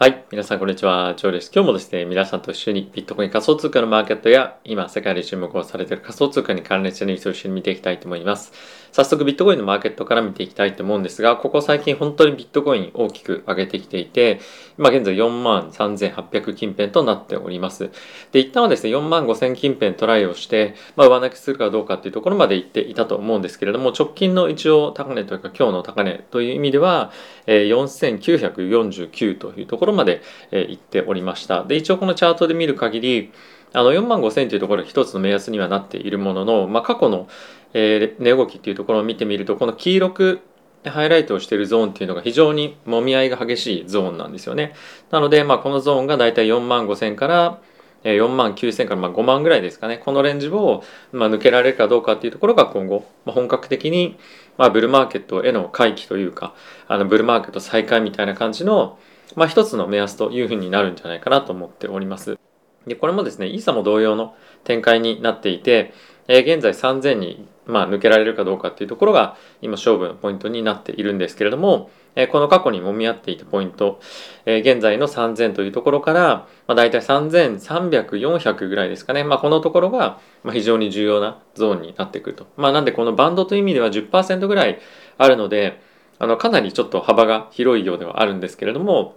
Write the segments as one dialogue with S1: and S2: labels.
S1: はい。皆さん、こんにちは。ジョーです。今日もですね、皆さんと一緒にビットコイン仮想通貨のマーケットや、今、世界で注目をされている仮想通貨に関連したニュースを一緒に見ていきたいと思います。早速、ビットコインのマーケットから見ていきたいと思うんですが、ここ最近本当にビットコイン大きく上げてきていて、今現在4万3800近辺となっております。で、一旦はですね、4万5000近辺トライをして、まあ、上抜きするかどうかっていうところまで行っていたと思うんですけれども、直近の一応高値というか、今日の高値という意味では、えー、4949というところまで、えー言っておりました。で、一応このチャートで見る限り、あの4万5000というところが一つの目安にはなっているものの、まあ、過去の、えー、値動きっていうところを見てみると、この黄色くハイライトをしているゾーンっていうのが非常にもみ合いが激しいゾーンなんですよね。なので、まあ、このゾーンがだいたい4万5000から4万9000からまあ5万ぐらいですかね。このレンジをまあ抜けられるかどうかっていうところが今後、まあ本格的にまあブルーマーケットへの回帰というか、あのブルーマーケット再開みたいな感じのまあ、一つの目安というふうになるんじゃないかなと思っております。でこれもですね、イーサも同様の展開になっていて、えー、現在3000に、まあ、抜けられるかどうかっていうところが今勝負のポイントになっているんですけれども、えー、この過去に揉み合っていたポイント、えー、現在の3000というところから、まあ、大体3300、400ぐらいですかね、まあ、このところが非常に重要なゾーンになってくると。まあ、なんでこのバンドという意味では10%ぐらいあるので、あのかなりちょっと幅が広いようではあるんですけれども、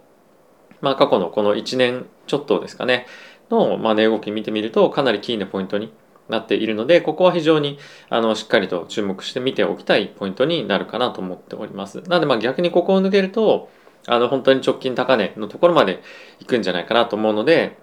S1: まあ、過去のこの1年ちょっとですかね。の、まあ、値動き見てみるとかなりキーなポイントになっているのでここは非常にあのしっかりと注目して見ておきたいポイントになるかなと思っております。なのでまあ逆にここを抜けるとあの本当に直近高値のところまで行くんじゃないかなと思うので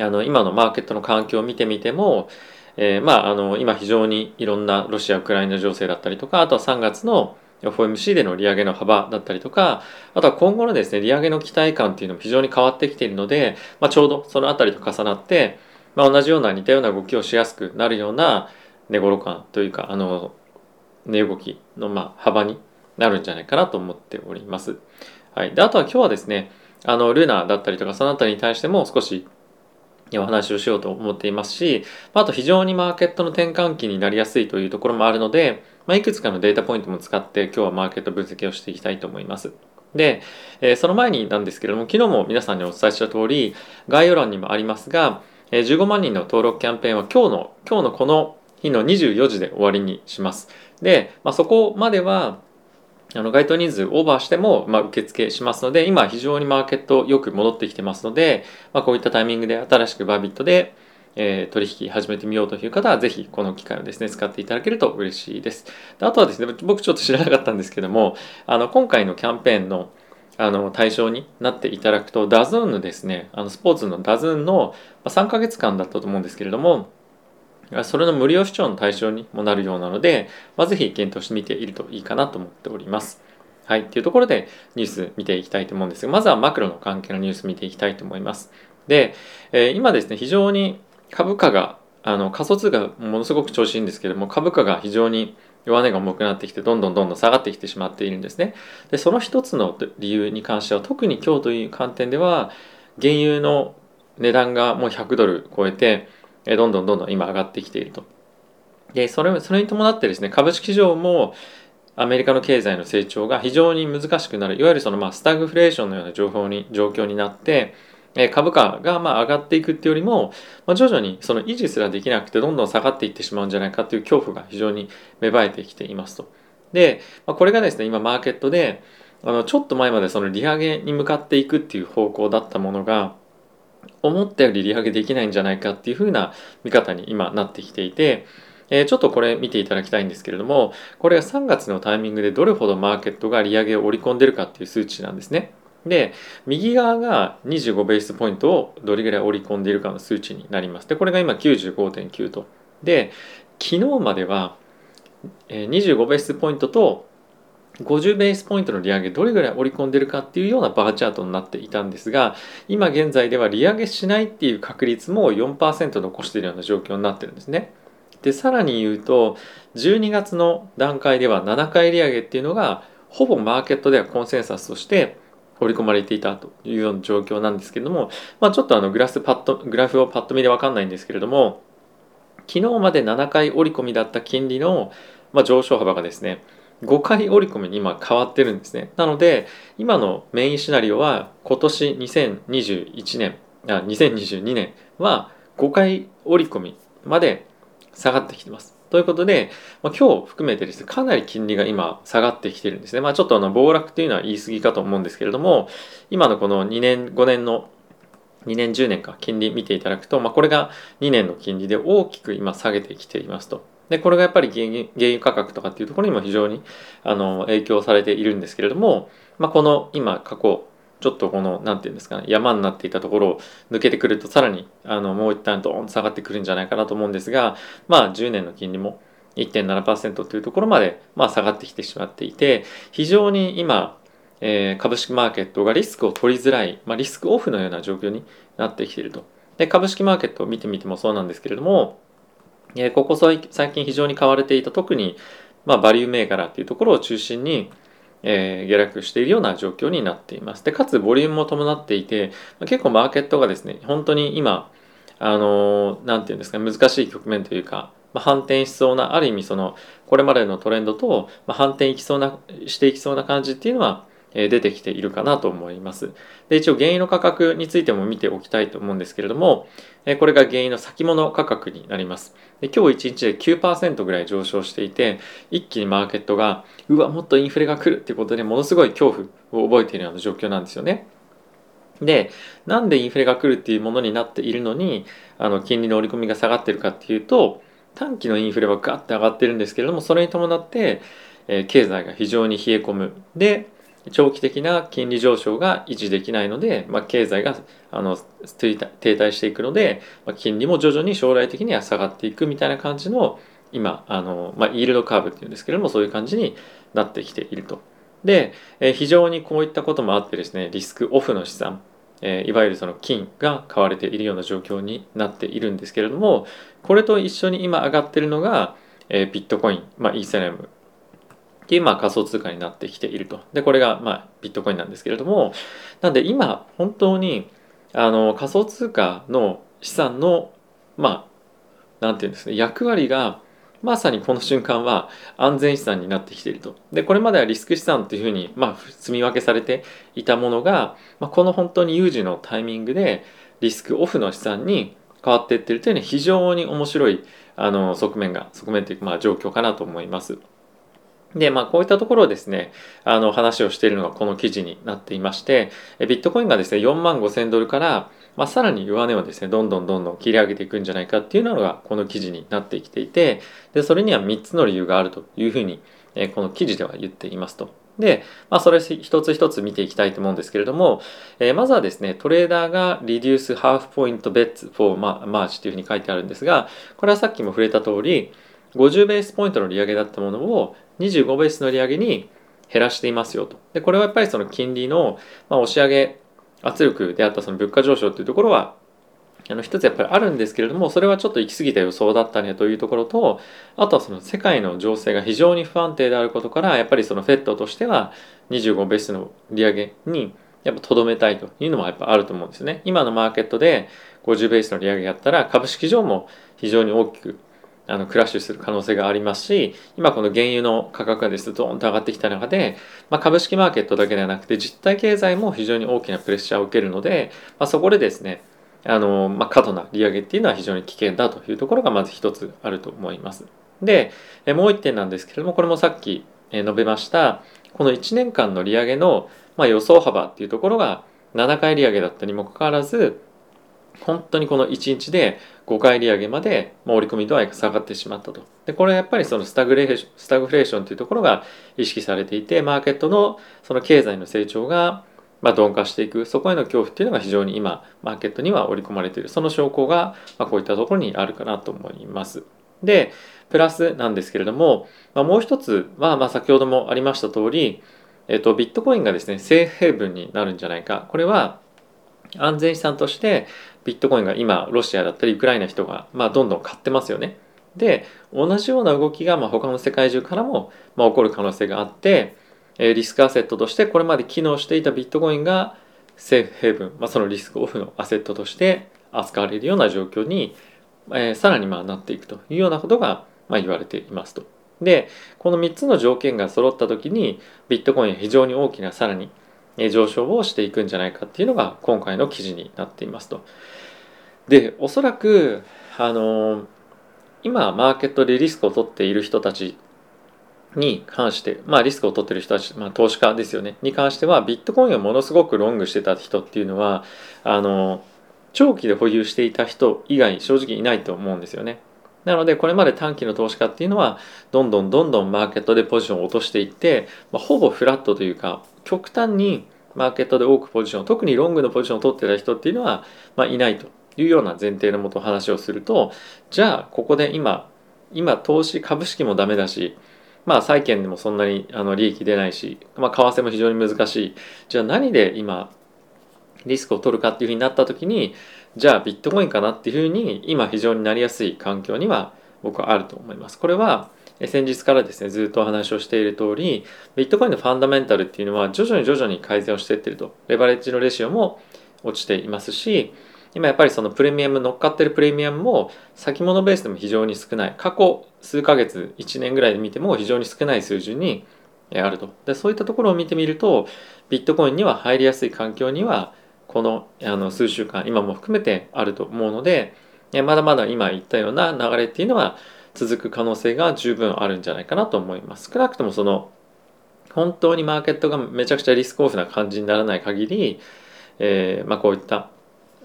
S1: あの今のマーケットの環境を見てみても、えー、まああの今非常にいろんなロシア・ウクライナ情勢だったりとかあとは3月の FOMC での利上げの幅だったりとか、あとは今後のですね、利上げの期待感っていうのも非常に変わってきているので、まあ、ちょうどそのあたりと重なって、まあ、同じような似たような動きをしやすくなるような値頃感というか、あの、値動きのまあ幅になるんじゃないかなと思っております。はい。で、あとは今日はですね、あの、ルナだったりとか、そのあたりに対しても少しお話をしようと思っていますし、あと非常にマーケットの転換期になりやすいというところもあるので、まあ、いくつかのデータポイントも使って今日はマーケット分析をしていきたいと思います。で、えー、その前になんですけれども、昨日も皆さんにお伝えした通り、概要欄にもありますが、えー、15万人の登録キャンペーンは今日の、今日のこの日の24時で終わりにします。で、まあ、そこまでは、あの該当人数オーバーしても、まあ、受付しますので、今非常にマーケットよく戻ってきてますので、まあ、こういったタイミングで新しくバービットで、えー、取引始めてみようという方は、ぜひこの機会をですね、使っていただけると嬉しいです。であとはですね、僕ちょっと知らなかったんですけども、あの、今回のキャンペーンのあの対象になっていただくと、ダズーンのですね、あのスポーツのダズーンの3ヶ月間だったと思うんですけれども、それの無料視聴の対象にもなるようなので、まあ、ぜひ検討してみているといいかなと思っております。はい。っていうところでニュース見ていきたいと思うんですが、まずはマクロの関係のニュース見ていきたいと思います。で、えー、今ですね、非常に株価があの仮想通貨ものすごく調子いいんですけれども株価が非常に弱値が重くなってきてどんどんどんどん下がってきてしまっているんですね。でその一つの理由に関しては特に今日という観点では原油の値段がもう100ドル超えてどんどんどんどん今上がってきていると。でそれそれに伴ってですね株式市場もアメリカの経済の成長が非常に難しくなる。いわゆるそのまあスタグフレーションのような情報に状況になって株価がまあ上がっていくっていうよりも、まあ、徐々にその維持すらできなくてどんどん下がっていってしまうんじゃないかという恐怖が非常に芽生えてきていますと。で、まあ、これがですね今マーケットであのちょっと前までその利上げに向かっていくっていう方向だったものが思ったより利上げできないんじゃないかっていうふうな見方に今なってきていて、え、ちょっとこれ見ていただきたいんですけれどもこれが3月のタイミングでどれほどマーケットが利上げを織り込んでるかっていう数値なんですね。で、右側が25ベースポイントをどれぐらい織り込んでいるかの数値になります。で、これが今95.9と。で、昨日までは25ベースポイントと50ベースポイントの利上げどれぐらい織り込んでるかっていうようなバーチャートになっていたんですが今現在では利上げしないっていう確率も4%残しているような状況になってるんですね。でさらに言うと12月の段階では7回利上げっていうのがほぼマーケットではコンセンサスとして織り込まれていたというような状況なんですけれども、まあ、ちょっとあのグラスパッドグラフをパッと見で分かんないんですけれども、昨日まで7回織り込みだった金利の、まあ、上昇幅がですね、5回織り込みに今変わってるんですね。なので今のメインシナリオは今年2021年あ2022年は5回織り込みまで下がってきてます。ということで、まあ、今日含めてですね、かなり金利が今下がってきてるんですね。まあちょっとあの暴落というのは言い過ぎかと思うんですけれども、今のこの2年、5年の2年10年か金利見ていただくと、まあ、これが2年の金利で大きく今下げてきていますと。で、これがやっぱり原油価格とかっていうところにも非常にあの影響されているんですけれども、まあ、この今過去ちょっとこの何て言うんですかね山になっていたところを抜けてくるとさらにあのもう一旦ドーンと下がってくるんじゃないかなと思うんですがまあ10年の金利も1.7%というところまで、まあ、下がってきてしまっていて非常に今、え、株式マーケットがリスクを取りづらい、まあ、リスクオフのような状況になってきていると。で株式マーケットを見てみてもそうなんですけれども、え、ここ最近非常に買われていた特に、まあ、バリュー銘柄っていうところを中心にえー、下落しているような状況になっています。で、かつボリュームも伴っていて、結構マーケットがですね、本当に今、あのー、て言うんですか、難しい局面というか、まあ、反転しそうな、ある意味その、これまでのトレンドと、まあ、反転いきそうな、していきそうな感じっていうのは、出てきているかなと思います。で、一応原油の価格についても見ておきたいと思うんですけれども、これが原油の先物価格になります。で今日1日で9%ぐらい上昇していて、一気にマーケットが、うわ、もっとインフレが来るっていうことでものすごい恐怖を覚えているような状況なんですよね。で、なんでインフレが来るっていうものになっているのに、あの、金利の織り込みが下がってるかっていうと、短期のインフレはガッて上がってるんですけれども、それに伴って、えー、経済が非常に冷え込む。で、長期的な金利上昇が維持できないので、まあ、経済があの停滞していくので、まあ、金利も徐々に将来的には下がっていくみたいな感じの今あの、まあ、イールドカーブっていうんですけれどもそういう感じになってきていると。で、えー、非常にこういったこともあってですねリスクオフの資産えー、いわゆるその金が買われているような状況になっているんですけれどもこれと一緒に今上がってるのが、えー、ビットコイン、まあ、イーサリアムいうまあ仮想通貨になってきていると。で、これがまあビットコインなんですけれども、なんで今本当にあの仮想通貨の資産のまあなんていうんですね役割がまさにこの瞬間は安全資産になってきていると。で、これまではリスク資産というふうに、まあ、積み分けされていたものが、まあ、この本当に有事のタイミングでリスクオフの資産に変わっていってるというのは非常に面白いあの側面が、側面というか、まあ、状況かなと思います。で、まあ、こういったところをですね、あの、話をしているのがこの記事になっていまして、ビットコインがですね、4万5千ドルから、まあ、さらに弱値をですね、どんどんどんどん切り上げていくんじゃないかっていうのが、この記事になってきていて、で、それには3つの理由があるというふうに、えこの記事では言っていますと。で、まあ、それ一つ一つ見ていきたいと思うんですけれども、えー、まずはですね、トレーダーが Reduce Half Point Bets for March というふうに書いてあるんですが、これはさっきも触れた通り、50ベースポイントの利上げだったものを25ベースの利上げに減らしていますよと。で、これはやっぱりその金利の、まあ、押し上げ圧力であったその物価上昇というところはあの一つやっぱりあるんですけれどもそれはちょっと行き過ぎた予想だったねというところとあとはその世界の情勢が非常に不安定であることからやっぱりそのフェットとしては25ベースの利上げにやっぱとどめたいというのもやっぱあると思うんですね今のマーケットで50ベースの利上げやったら株式上も非常に大きくあのクラッシュする可能性がありますし今この原油の価格がですドーンと上がってきた中で、まあ、株式マーケットだけではなくて実体経済も非常に大きなプレッシャーを受けるので、まあ、そこでですねあの、まあ、過度な利上げっていうのは非常に危険だというところがまず一つあると思います。でもう一点なんですけれどもこれもさっき述べましたこの1年間の利上げの、まあ、予想幅っていうところが7回利上げだったにもかかわらず本当にこの1日で5回利上げまで織り込み度合いが下がってしまったと。で、これはやっぱりそのスタグレーション、スタグフレーションというところが意識されていて、マーケットのその経済の成長がまあ鈍化していく、そこへの恐怖っていうのが非常に今、マーケットには織り込まれている。その証拠が、まあ、こういったところにあるかなと思います。で、プラスなんですけれども、まあ、もう一つは、まあ、先ほどもありました通り、えっと、ビットコインがですね、セーフヘイブンになるんじゃないか。これは、安全資産としてビットコインが今ロシアだったりウクライナ人がまあどんどん買ってますよね。で同じような動きがまあ他の世界中からもまあ起こる可能性があってリスクアセットとしてこれまで機能していたビットコインがセーフヘイブン、まあ、そのリスクオフのアセットとして扱われるような状況に、えー、さらにまあなっていくというようなことがまあ言われていますと。でこの3つの条件が揃った時にビットコインは非常に大きなさらに上昇をしていくんじゃないかっていうのが今回の記事になっていますと。でおそらくあの今マーケットでリスクを取っている人たちに関して、まあ、リスクを取っている人たち、まあ、投資家ですよねに関してはビットコインをものすごくロングしてた人っていうのはあの長期で保有していた人以外正直いないと思うんですよね。なのでこれまで短期の投資家っていうのはどんどんどんどんマーケットでポジションを落としていって、まあ、ほぼフラットというか極端にマーケットで多くポジション特にロングのポジションを取ってた人っていうのは、まあ、いないというような前提のもと話をするとじゃあここで今今投資株式もダメだしまあ債券でもそんなにあの利益出ないし、まあ、為替も非常に難しい。じゃあ何で今リスクを取るかっていうふうになった時にじゃあビットコインかなっていうふうに今非常になりやすい環境には僕はあると思います。これは先日からですねずっとお話をしている通りビットコインのファンダメンタルっていうのは徐々に徐々に改善をしていってると。レバレッジのレシオも落ちていますし今やっぱりそのプレミアム乗っかってるプレミアムも先物ベースでも非常に少ない。過去数ヶ月1年ぐらいで見ても非常に少ない数字にあると。でそういったところを見てみるとビットコインには入りやすい環境にはこのあの数週間今も含めてあると思うのでまだまだ今言ったような流れっていうのは続く可能性が十分あるんじゃないかなと思います少なくともその本当にマーケットがめちゃくちゃリスクオフな感じにならない限り、えー、まあ、こういった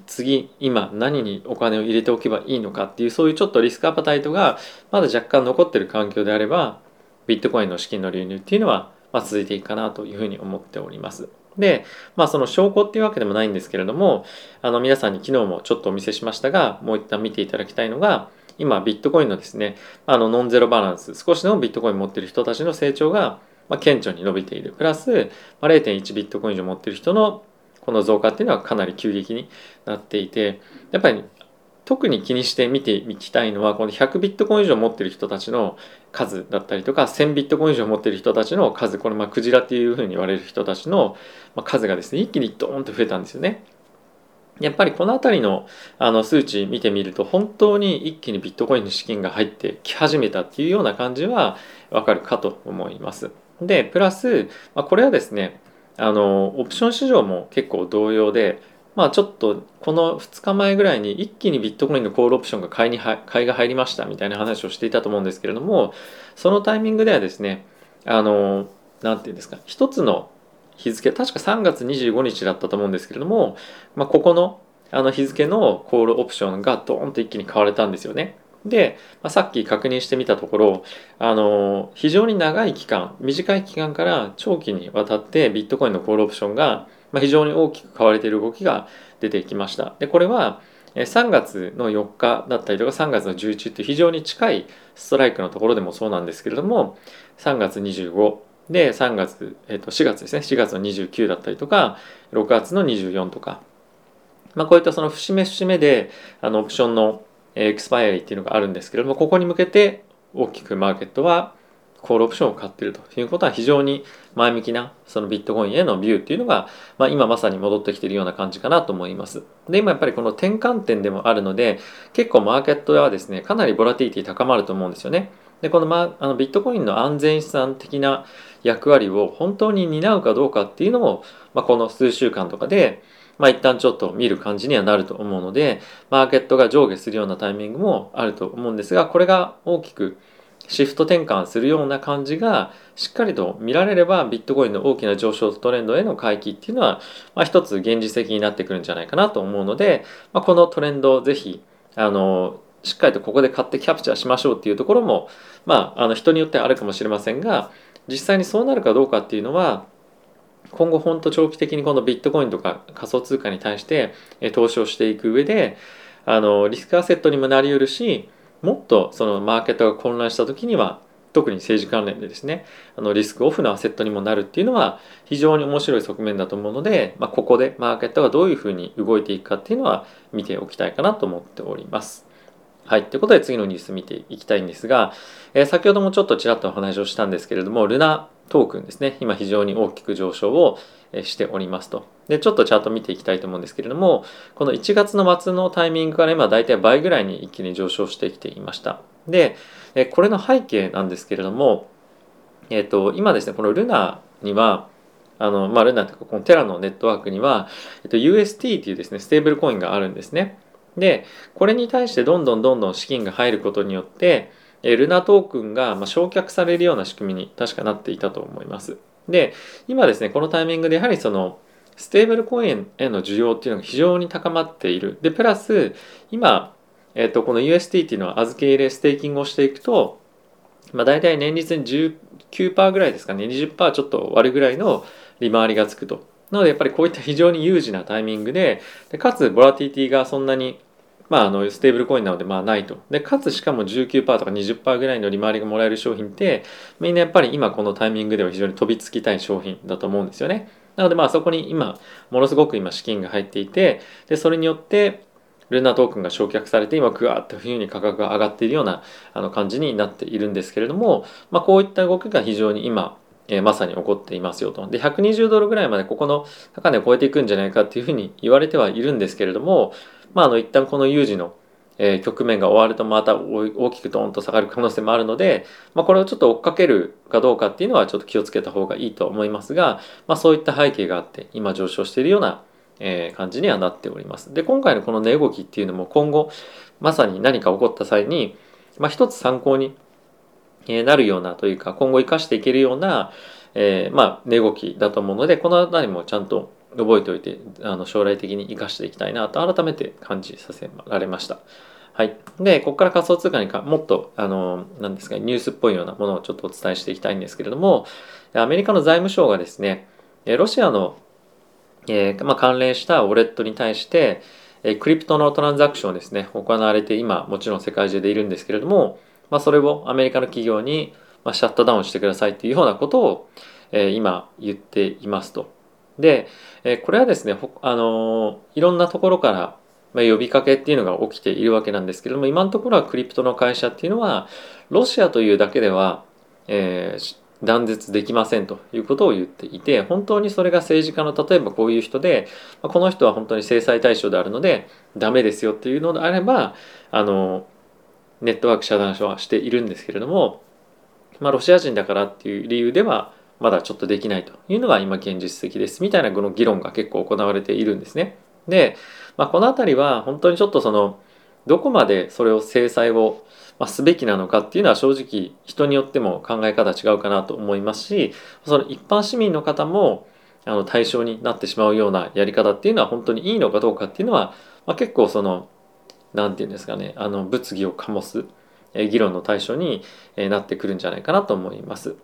S1: 次今何にお金を入れておけばいいのかっていうそういうちょっとリスクアパタイトがまだ若干残ってる環境であればビットコインの資金の流入っていうのは、まあ、続いていくかなというふうに思っております。で、まあその証拠っていうわけでもないんですけれども、あの皆さんに昨日もちょっとお見せしましたが、もう一旦見ていただきたいのが、今ビットコインのですねあのノンゼロバランス少しでもビットコイン持ってる人たちの成長が、まあ、顕著に伸びている。プラス、まあ、0.1ビットコイン以上持ってる人のこの増加っていうのはかなり急激になっていてやっぱり特に気にして見ていきたいのはこの100ビットコイン以上持ってる人たちの数だったりとか1000ビットコイン以上持ってる人たちの数これまあクジラっていうふうに言われる人たちの数がですね一気にドーンと増えたんですよね。やっぱりこの辺りのあの数値見てみると本当に一気にビットコインの資金が入ってき始めたっていうような感じはわかるかと思います。でプラス、まあ、これはですねあのオプション市場も結構同様でまあちょっとこの2日前ぐらいに一気にビットコインのコールオプションが買いに買いが入りましたみたいな話をしていたと思うんですけれどもそのタイミングではですねあの何て言うんですか一つの日付確か3月25日だったと思うんですけれども、まあ、ここのあの日付のコールオプションがドーンと一気に買われたんですよね。で、まあ、さっき確認してみたところあの非常に長い期間短い期間から長期にわたってビットコインのコールオプションがまあ、非常に大きく買われている動きが出てきました。でこれは3月の4日だったりとか3月の11って非常に近いストライクのところでもそうなんですけれども3月25で3月、えー、と4月ですね4月の29だったりとか6月の24とか、まあ、こういったその節目節目であのオプションのエクスパイアリーっていうのがあるんですけれどもここに向けて大きくマーケットはコールオプションを買っているということは非常に前向きなそのビットコインへのビューっていうのが、まあ、今まさに戻ってきているような感じかなと思います。で、今やっぱりこの転換点でもあるので結構マーケットはですね、かなりボラティティ高まると思うんですよね。で、この,、ま、あのビットコインの安全資産的な役割を本当に担うかどうかっていうのを、まあ、この数週間とかでまあ、一旦ちょっと見る感じにはなると思うので、マーケットが上下するようなタイミングもあると思うんですが、これが大きくシフト転換するような感じがしっかりと見られればビットコインの大きな上昇トレンドへの回帰っていうのは、まあ、一つ現実的になってくるんじゃないかなと思うので、まあ、このトレンドをぜひあのしっかりとここで買ってキャプチャーしましょうっていうところも、まあ、あの人によってあるかもしれませんが実際にそうなるかどうかっていうのは今後本当長期的にこのビットコインとか仮想通貨に対して投資をしていく上であのリスクアセットにもなりうるしもっとそのマーケットが混乱した時には特に政治関連でですねあのリスクオフのアセットにもなるっていうのは非常に面白い側面だと思うので、まあ、ここでマーケットがどういうふうに動いていくかっていうのは見ておきたいかなと思っております。はい。ということで次のニュース見ていきたいんですが、えー、先ほどもちょっとちらっとお話をしたんですけれども、ルナトークンですね、今非常に大きく上昇をしておりますと。で、ちょっとチャート見ていきたいと思うんですけれども、この1月の末のタイミングから今大体倍ぐらいに一気に上昇してきていました。で、これの背景なんですけれども、えっ、と、今ですね、このルナには、あの、まあ、ルナというか、このテラのネットワークには、えっと、UST というですね、ステーブルコインがあるんですね。で、これに対してどんどんどんどん資金が入ることによって、えルナトークンが、ま焼却されるような仕組みに確かなっていたと思います。で、今ですね、このタイミングでやはりその、ステーブルコインへの需要っていうのが非常に高まっている。で、プラス、今、えっ、と、この UST っていうのは預け入れ、ステーキングをしていくと、まあ、大体年率に19%ぐらいですかね、20%ちょっと割るぐらいの利回りがつくと。なので、やっぱりこういった非常に有事なタイミングで、でかつ、ボラティティがそんなにまあ、あのステーブルコインなのでまあないと。で、かつしかも19%とか20%ぐらいの利回りがもらえる商品って、みんなやっぱり今このタイミングでは非常に飛びつきたい商品だと思うんですよね。なのでまあそこに今、ものすごく今資金が入っていて、で、それによって、ルナトークンが焼却されて今グワーッと冬に価格が上がっているようなあの感じになっているんですけれども、まあ、こういった動きが非常に今、えー、まさに起こっていますよと。で、120ドルぐらいまでここの高値を超えていくんじゃないかっていうふうに言われてはいるんですけれども、まあ、あの一旦この有事のえー、局面が終わるとまた大きくドーンと下がる可能性もあるので、まあ、これをちょっと追っかけるかどうかっていうのはちょっと気をつけた方がいいと思いますが、まあ、そういった背景があって今上昇しているような、え、感じにはなっております。で今回のこの値動きっていうのも今後まさに何か起こった際に、まあ、一つ参考になるようなというか今後生かしていけるような、えー、まあ値動きだと思うのでこの辺りもちゃんと覚えておいてあの将来的に生かしていきたいなと改めて感じさせられました。はい。で、ここから仮想通貨にかもっと、あの、なんですか、ニュースっぽいようなものをちょっとお伝えしていきたいんですけれども、アメリカの財務省がですね、ロシアの、えー、まあ、関連したウォレットに対して、クリプトのトランザクションですね、行われて今、もちろん世界中でいるんですけれども、まあ、それをアメリカの企業に、まあ、シャットダウンしてくださいというようなことを、えー、今言っていますと。で、えー、これはですね、あのいろんなところから、まあ、呼びかけっていうのが起きているわけなんですけれども今のところはクリプトの会社っていうのはロシアというだけでは、えー、断絶できませんということを言っていて本当にそれが政治家の例えばこういう人でこの人は本当に制裁対象であるのでダメですよっていうのであればあのネットワーク遮断書はしているんですけれども、まあ、ロシア人だからっていう理由ではまだちょっとできないというのが今現実的ですみたいなこの議論が結構行われているんですね。で、まあ、この辺りは本当にちょっとそのどこまでそれを制裁をまあすべきなのかっていうのは正直人によっても考え方違うかなと思いますしその一般市民の方もあの対象になってしまうようなやり方っていうのは本当にいいのかどうかっていうのは、まあ、結構その何て言うんですかねあの物議を醸す議論の対象になってくるんじゃないかなと思います。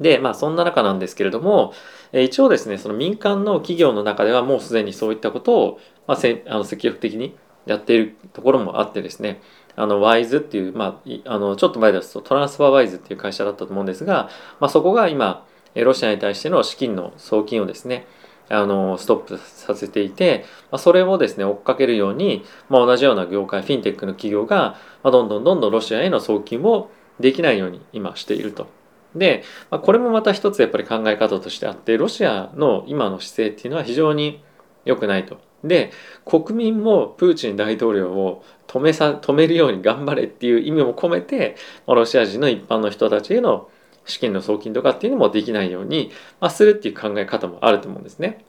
S1: で、まあそんな中なんですけれども、一応ですね、その民間の企業の中ではもうすでにそういったことを、まあ、せあの積極的にやっているところもあってですね、あの、ワイズっていう、まあ、あの、ちょっと前ですとトランスファーワイズっていう会社だったと思うんですが、まあそこが今、ロシアに対しての資金の送金をですね、あのストップさせていて、まあ、それをですね追っかけるように、まあ、同じような業界フィンテックの企業が、まあ、どんどんどんどんロシアへの送金をできないように今していると。で、まあ、これもまた一つやっぱり考え方としてあってロシアの今の姿勢っていうのは非常に良くないと。で国民もプーチン大統領を止めさ止めるように頑張れっていう意味も込めて、ロシア人の一般の人たちへの資金の送金とかっていうのもできないように、まあ、するっていう考え方もあると思うんですね。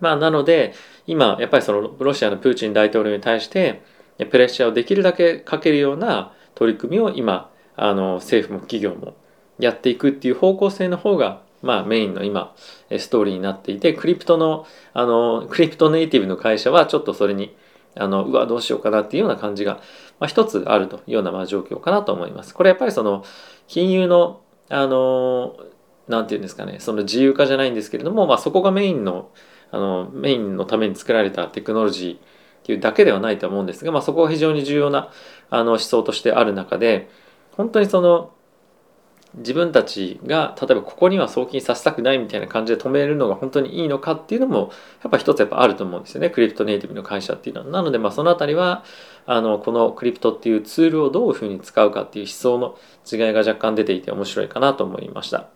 S1: まあ、なので今やっぱりそのロシアのプーチン大統領に対してプレッシャーをできるだけかけるような取り組みを今あの政府も企業もやっていくっていう方向性の方がまあメインの今ストーリーになっていてクリプトのあのクリプトネイティブの会社はちょっとそれにあのうわどうしようかなっていうような感じが、まあ、一つあるというようなまあ状況かなと思います。これやっぱりその金融のあのなんていうんですかねその自由化じゃないんですけれども、まあ、そこがメインのあのメインのために作られたテクノロジーっていうだけではないと思うんですが、まあ、そこが非常に重要なあの思想としてある中で本当にその自分たちが例えばここには送金させたくないみたいな感じで止めるのが本当にいいのかっていうのもやっぱ一つやっぱあると思うんですよねクリプトネイティブの会社っていうのは。なのでまあその辺りはあのこのクリプトっていうツールをどういうふうに使うかっていう思想の違いが若干出ていて面白いかなと思いました。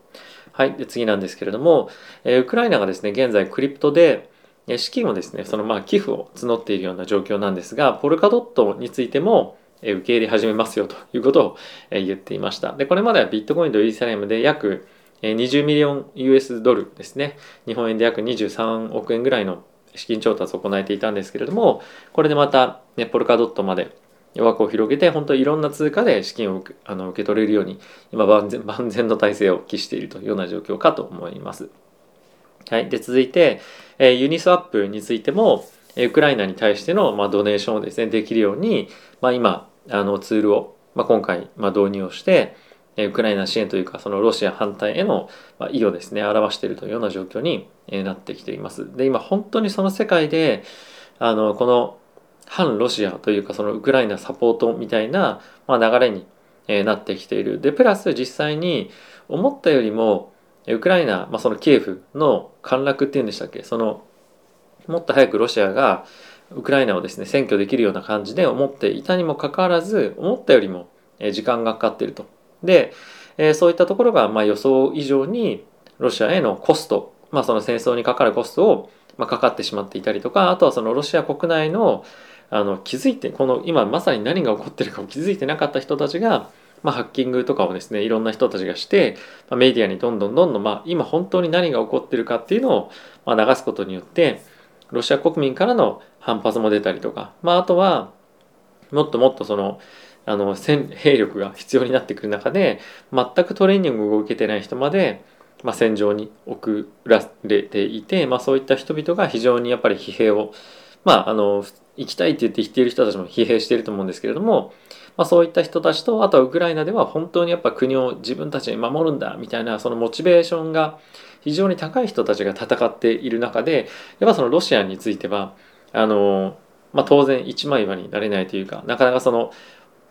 S1: はい。で次なんですけれども、えウクライナがですね現在クリプトで資金をですねそのまあ寄付を募っているような状況なんですがポルカドットについても受け入れ始めますよということを言っていました。で、これまではビットコインとイーサリアムで約20ミリオン US ドルですね。日本円で約23億円ぐらいの資金調達を行えていたんですけれども、これでまた、ね、ポルカドットまで枠を広げて、本当にいろんな通貨で資金をあの受け取れるように、今万全、万全の体制を期しているというような状況かと思います。はい。で、続いて、えユニスワップについても、ウクライナに対しての、ま、ドネーションをですね、できるように、ま、今、あのツールを、ま、今回、ま、導入をして、ウクライナ支援というか、そのロシア反対への意をですね、表しているというような状況になってきています。で、今本当にその世界で、あの、この反ロシアというか、そのウクライナサポートみたいな、ま、流れになってきている。で、プラス実際に思ったよりも、ウクライナ、まあ、そのキエフの陥落っていうんでしたっけ？その、もっと早くロシアがウクライナをですね、占拠できるような感じで思っていたにもかかわらず、思ったよりも時間がかかっていると。で、そういったところがま予想以上にロシアへのコスト、まあ、その戦争にかかるコストをまかかってしまっていたりとかあとはそのロシア国内のあの気づいてこの今まさに何が起こってるかを気づいてなかった人たちが、まあ、ハッキングとかをですねいろんな人たちがして、まあ、メディアにどんどんどんどん、まあ、今本当に何が起こってるかっていうのを、ま、流すことによってロシア国民からの反発も出たりとか、まあ、あとはもっともっとそのあの戦兵力が必要になってくる中で全くトレーニングを受けてない人まで、まあ、戦場に送られていて、まあ、そういった人々が非常にやっぱり疲弊をまああの行きたいって言って言っている人たちも疲弊していると思うんですけれども、まあ、そういった人たちとあとはウクライナでは本当にやっぱ国を自分たちに守るんだみたいなそのモチベーションが非常に高い人たちが戦っている中でやっぱそのロシアについてはあの、まあ、当然一枚岩になれないというかなかなかその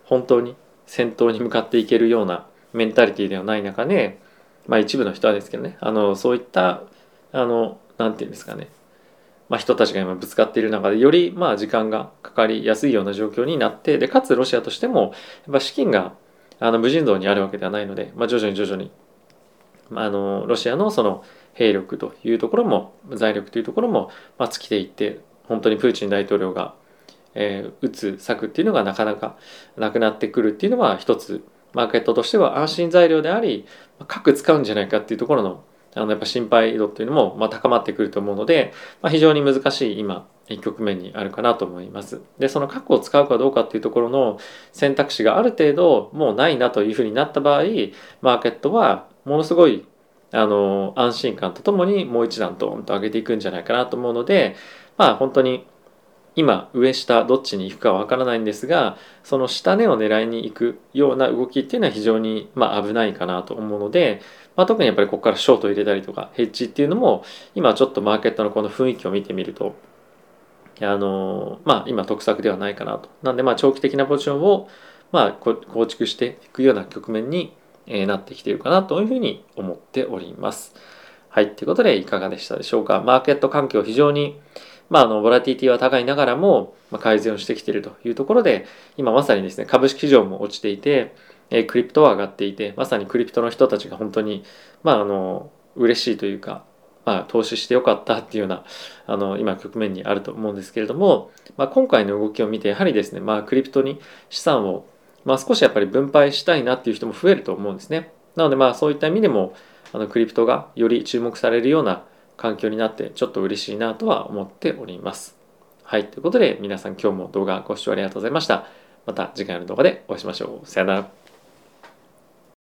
S1: 本当に戦闘に向かっていけるようなメンタリティーではない中で、まあ一部の人はですけどね、あの、そういった、あの、なんていうんですかね、まあ人たちが今ぶつかっている中で、よりまあ時間がかかりやすいような状況になって、で、かつロシアとしても、やっぱ資金があの無尽蔵にあるわけではないので、まあ徐々に徐々に、まあ、あの、ロシアのその兵力というところも、財力というところも、まあ尽きていって、本当にプーチン大統領がえー、打つ策っていうのがなかなかなくなってくるっていうのは一つマーケットとしては安心材料であり核使うんじゃないかっていうところのあのやっぱ心配度っていうのも、まあ、高まってくると思うので、まあ、非常に難しい今局面にあるかなと思います。でその核を使うかどうかっていうところの選択肢がある程度もうないなというふうになった場合マーケットはものすごいあの安心感とともにもう一段ドーンと上げていくんじゃないかなと思うのでまあ本当に今上下どっちに行くかわからないんですがその下値を狙いに行くような動きっていうのは非常にまあ危ないかなと思うので、まあ、特にやっぱりここからショート入れたりとかヘッジっていうのも今ちょっとマーケットのこの雰囲気を見てみるとあのまあ今得策ではないかなとなんでまあ長期的なポジションをまあ構築していくような局面になってきているかなというふうに思っております。はい。ということでいかがでしたでしょうか。マーケット環境非常にまあ、あの、ボラティティは高いながらも、まあ、改善をしてきているというところで、今まさにですね、株式市場も落ちていて、え、クリプトは上がっていて、まさにクリプトの人たちが本当に、まあ、あの、嬉しいというか、まあ、投資してよかったっていうような、あの、今局面にあると思うんですけれども、まあ、今回の動きを見て、やはりですね、まあ、クリプトに資産を、まあ、少しやっぱり分配したいなっていう人も増えると思うんですね。なので、まあ、そういった意味でも、あの、クリプトがより注目されるような環境になってちょっと嬉しいなとは思っております。はい。ということで皆さん今日も動画ご視聴ありがとうございました。また次回の動画でお会いしましょう。さよなら。